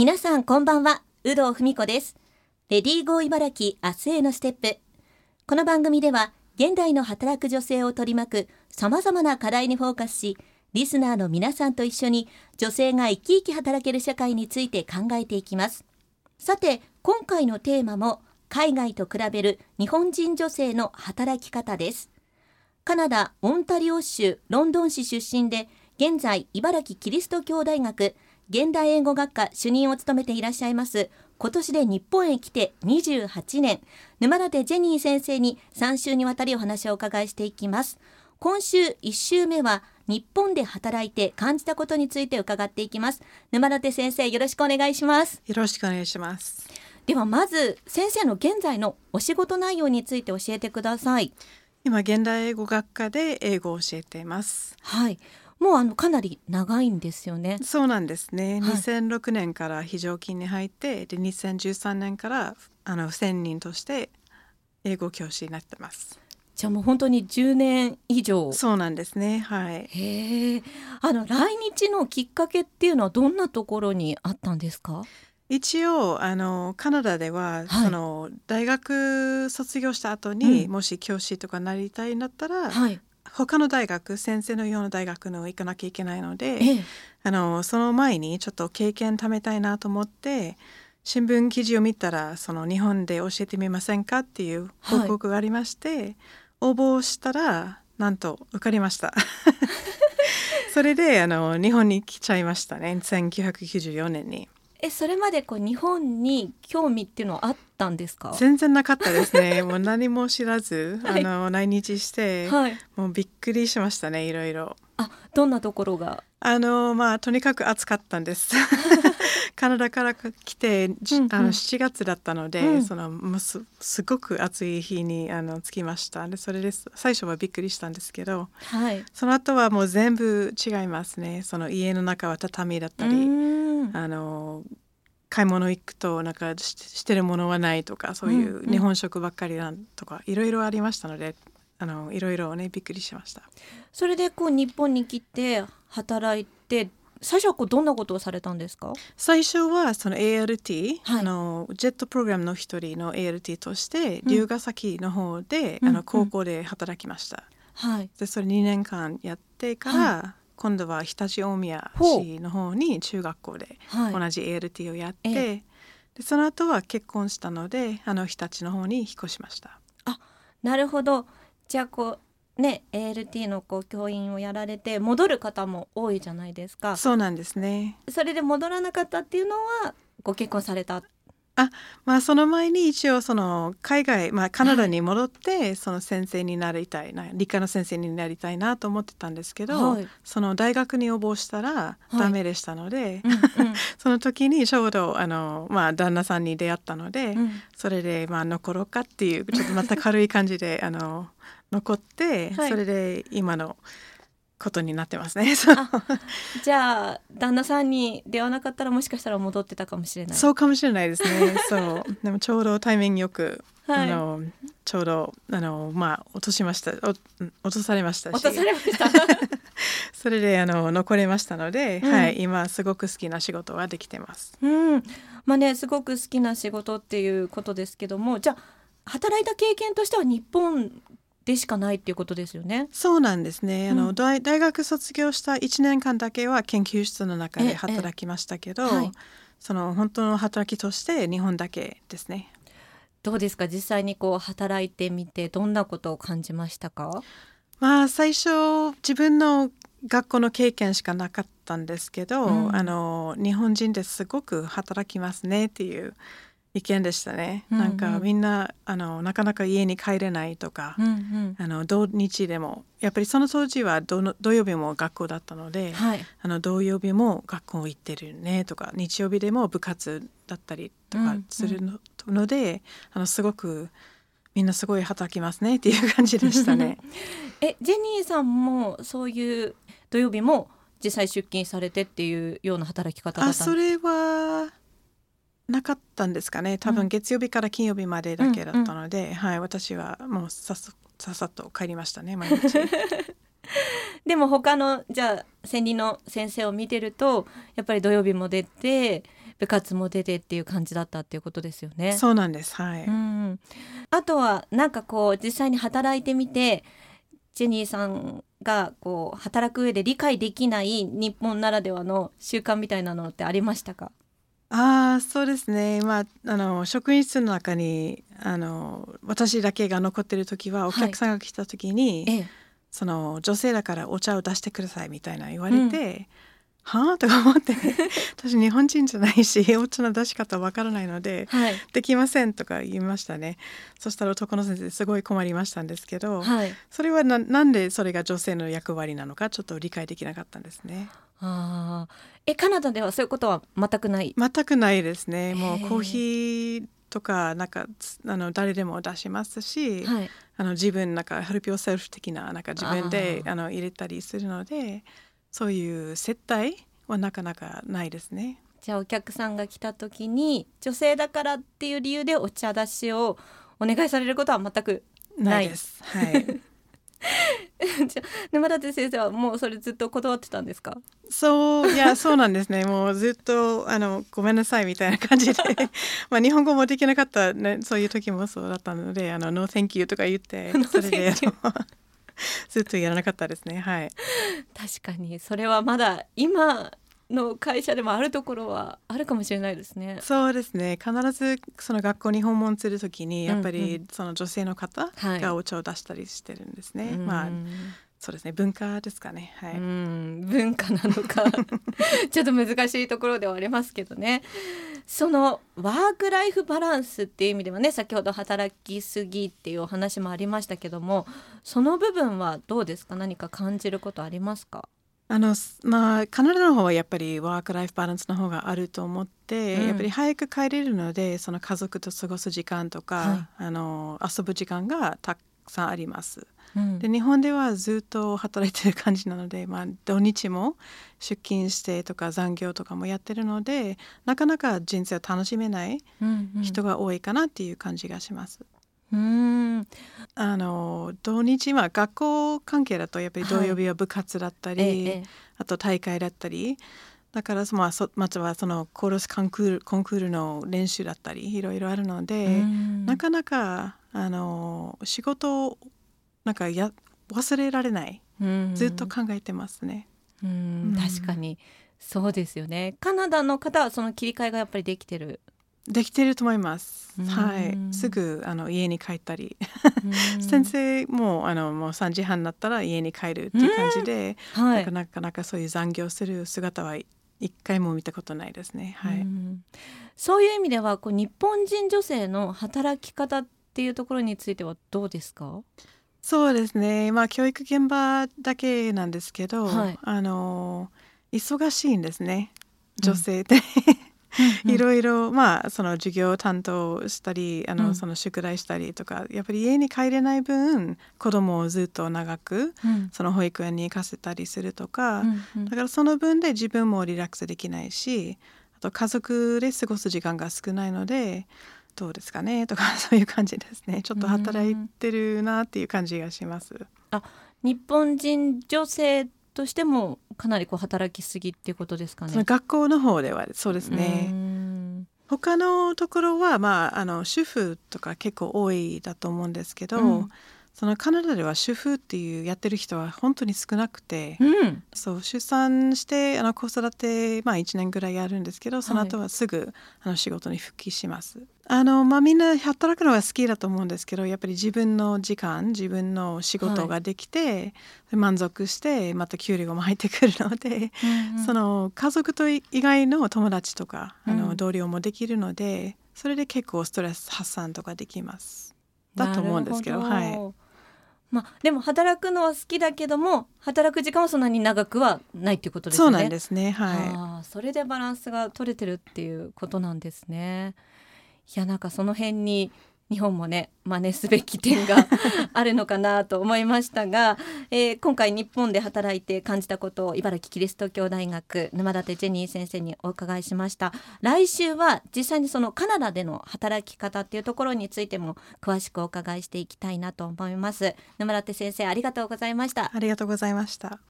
皆さんこんばんは。有働文子です。レディーゴー茨城明日へのステップ。この番組では現代の働く女性を取り巻く様々な課題にフォーカスしリスナーの皆さんと一緒に女性が生き生き働ける社会について考えていきます。さて今回のテーマも海外と比べる日本人女性の働き方です。カナダ・オンタリオ州ロンドン市出身で現在茨城キリスト教大学現代英語学科主任を務めていらっしゃいます。今年で日本へ来て28年。沼舘ジェニー先生に3週にわたりお話をお伺いしていきます。今週1週目は日本で働いて感じたことについて伺っていきます。沼舘先生よろしくお願いします。よろしくお願いします。ではまず先生の現在のお仕事内容について教えてください。今現代英語学科で英語を教えています。はいもうあのかなり長いんですよね。そうなんですね。はい2006年から非常勤に入って、で2013年からあの専任として英語教師になってます。じゃあもう本当に10年以上。そうなんですね。はい。へえ。あの来日のきっかけっていうのはどんなところにあったんですか？一応あのカナダでは、はいその大学卒業した後に、うんもし教師とかなりたいんだったら、はい。他の大学先生のような大学の行かなきゃいけないので、ええ。あのその前にちょっと経験貯めたいなと思って新聞記事を見たらその日本で教えてみませんかっていう報告がありまして、応募したらなんと受かりました。それであの日本に来ちゃいましたね1994年にえそれまでこう日本に興味っていうのはあったんですか？全然なかったですね もう何も知らず、はいあの来日して、はい。もうびっくりしましたねいろいろあどんなところが？あのまあとにかく暑かったんです。カナダから来て、じうんうんあの7月だったので、うんそのもうすすごく暑い日にあの着きました。でそれです最初はびっくりしたんですけど、はい。その後はもう全部違いますね。その家の中は畳だったうり、あの買い物行くとなんかししてるものはないとかそういうんううん日本食ばっかりなんとかいろいろありましたので、あのいろいろねびっくりしました。それでこう日本に来て働いて最初はこうどんなことをされたんですか？最初はその ALT、はいあのジェットプログラムの一人の ALT としてうん留学先の方で、うんうんあの高校で働きました。はい。でそれ2年間やってから、今度は常陸大宮市の方に中学校ではい。同じ ALT をやって、えでその後は結婚したのであの日立の方に引っ越しました。なるほど。じゃあこうね ALT のこう教員をやられて戻る方も多いじゃないですか。そうなんですね。それで戻らなかったっていうのはご結婚された。まあその前に一応その海外、まあ、カナダに戻ってその先生になりたいな理科の先生になりたいなと思ってたんですけど、はい。その大学に応募したらい。ダメでしたので、うんうん。その時にちょうどあの、まあ、旦那さんに出会ったので、うん。それで、まあ、残ろうかっていうちょっとまた軽い感じであの残って、はい。それで今のことになってますね。じゃあ旦那さんに出会わなかったらもしかしたら戻ってたかもしれない。そうかもしれないですね。そうでもちょうどタイミングよく、はいあのちょうどあのまあ落としました落とされましたし落とされました。それであの残れましたので、うんはい今すごく好きな仕事はできてます。うん、まあねすごく好きな仕事っていうことですけども、じゃあ働いた経験としては日本でしかないっていうことですよね。そうなんですね。あの、うん大大学卒業した1年間だけは研究室の中ええで働きましたけど、はいその本当の働きとして日本だけですね。どうですか？実際にこう働いてみてどんなことを感じましたか？まあ最初自分の学校の経験しかなかったんですけど、うんあの日本人ですごく働きますねっていう意見でしたね。うんうんなんかみんなあのなかなか家に帰れないとか、うんうん。あの土日でもやっぱりその当時は土の土曜日も学校だったので、はい。あの土曜日も学校行ってるねとか日曜日でも部活だったりとかするの,、のであのすごくみんなすごい働きますねっていう感じでしたね。えジェニーさんもそういう土曜日も実際出勤されてっていうような働き方だったんあそれはなかったんですかね。多うん。分月曜日から金曜日までだけだったので、はい私はもうさっささっさと帰りましたね毎日。でも他のじゃあ専任の先生を見てるとやっぱり土曜日も出て部活も出てっていう感じだったっていうことですよね。そうなんですはい、うん、あとはなんかこう実際に働いてみてジェニーさんがこう働く上で理解できない日本ならではの習慣みたいなのってありましたか？ああそうですね。まああの職員室の中にあの私だけが残ってる時はお客さんが来た時に、はいええ、その女性だからお茶を出してくださいみたいな言われて、はあ？とか思って。私日本人じゃないしお茶の出し方わからないので、はい、できませんとか言いましたね。そしたら男の先生すごい困りましたんですけど、はい、それはななんでそれが女性の役割なのかちょっと理解できなかったんですね。あえカナダではそういうことは全くない？全くないですね。もうコーヒーとかなんかあの誰でも出しますし、はい、あの自分なんかヘルピオセルフ的ななんか自分であの入れたりするので。そういう接待はなかなかないですね。じゃあお客さんが来た時に女性だからっていう理由でお茶出しをお願いされることは全くないです。はい。じゃ沼舘先生はもうそれずっと断ってたんですか？そういやそうなんですねもうずっとあのごめんなさいみたいな感じで まあ日本語もできなかった、ね、そういう時もそうだったので「あの No thank you」とか言って それで ずっとやらなかったですねはい確かにそれはまだ今の会社でもあるところはあるかもしれないですね。そうですね。必ずその学校に訪問するときにやっぱりその女性の方がお茶を出したりしてるんですね。はい、まあそうですね文化ですかね。はい。文化なのか ちょっと難しいところではありますけどね。そのワークライフバランスっていう意味ではね先ほど働きすぎっていうお話もありましたけどもその部分はどうですか？何か感じることありますか？あのまあカナダの方はやっぱりワークライフバランスの方があると思って、うん、やっぱり早く帰れるのでその家族と過ごす時間とか、はい、あの遊ぶ時間がたくさんあります。で日本ではずっと働いてる感じなので、まあ、土日も出勤してとか残業とかもやってるのでなかなか人生を楽しめない人が多いかなっていう感じがします。うんあの土日は学校関係だとやっぱり土曜日は部活だったり、はい、あと大会だったりだからまあそまずはそのコーラスコンクールコンクールの練習だったりいろいろあるのでなかなかあの仕事なんかや忘れられない、ずっと考えてますね。うん、確かに。そうですよね。カナダの方はその切り替えがやっぱりできてる？できてると思います。はい、すぐあの家に帰ったり、先生もあのもう三時半になったら家に帰るっていう感じで、はい、なかなかそういう残業する姿は一回も見たことないですね。はい。そういう意味ではこう日本人女性の働き方っていうところについてはどうですか？そうですね、まあ、教育現場だけなんですけど、はい、あの忙しいんですね女性で、うん、いろいろ、まあ、その授業担当したりあの、うん、その宿題したりとかやっぱり家に帰れない分子供をずっと長く、うん、その保育園に行かせたりするとか、うんうん、だからその分で自分もリラックスできないしあと家族で過ごす時間が少ないので。どうですかねとか そういう感じですね。ちょっと働いてるなっていう感じがします。あ日本人女性としてもかなりこう働きすぎっていうことですかね。学校の方ではそうですね。他のところは、まあ、あの主婦とか結構多いだと思うんですけど、うん、そのカナダでは主婦っていうやってる人は本当に少なくて、うん、そう出産してあの子育て、まあ、1年ぐらいやるんですけどその後はすぐ、はい、あの仕事に復帰します。あのまあ、みんな働くのは好きだと思うんですけどやっぱり自分の時間自分の仕事ができて、はい、満足してまた給料も入ってくるので、うんうん、その家族と以外の友達とかあの同僚もできるので、それで結構ストレス発散とかできます。だと思うんですけどはい。まあ、でも働くのは好きだけども働く時間はそんなに長くはないっていうことですね。そうなんですね。はい。それでバランスが取れてるっていうことなんですね。いやなんかその辺に日本もね真似すべき点が あるのかなと思いましたが、えー、今回日本で働いて感じたことを茨城キリスト教大学沼舘ジェニー先生にお伺いしました。来週は実際にそのカナダでの働き方っていうところについても詳しくお伺いしていきたいなと思います。沼舘先生ありがとうございました。ありがとうございました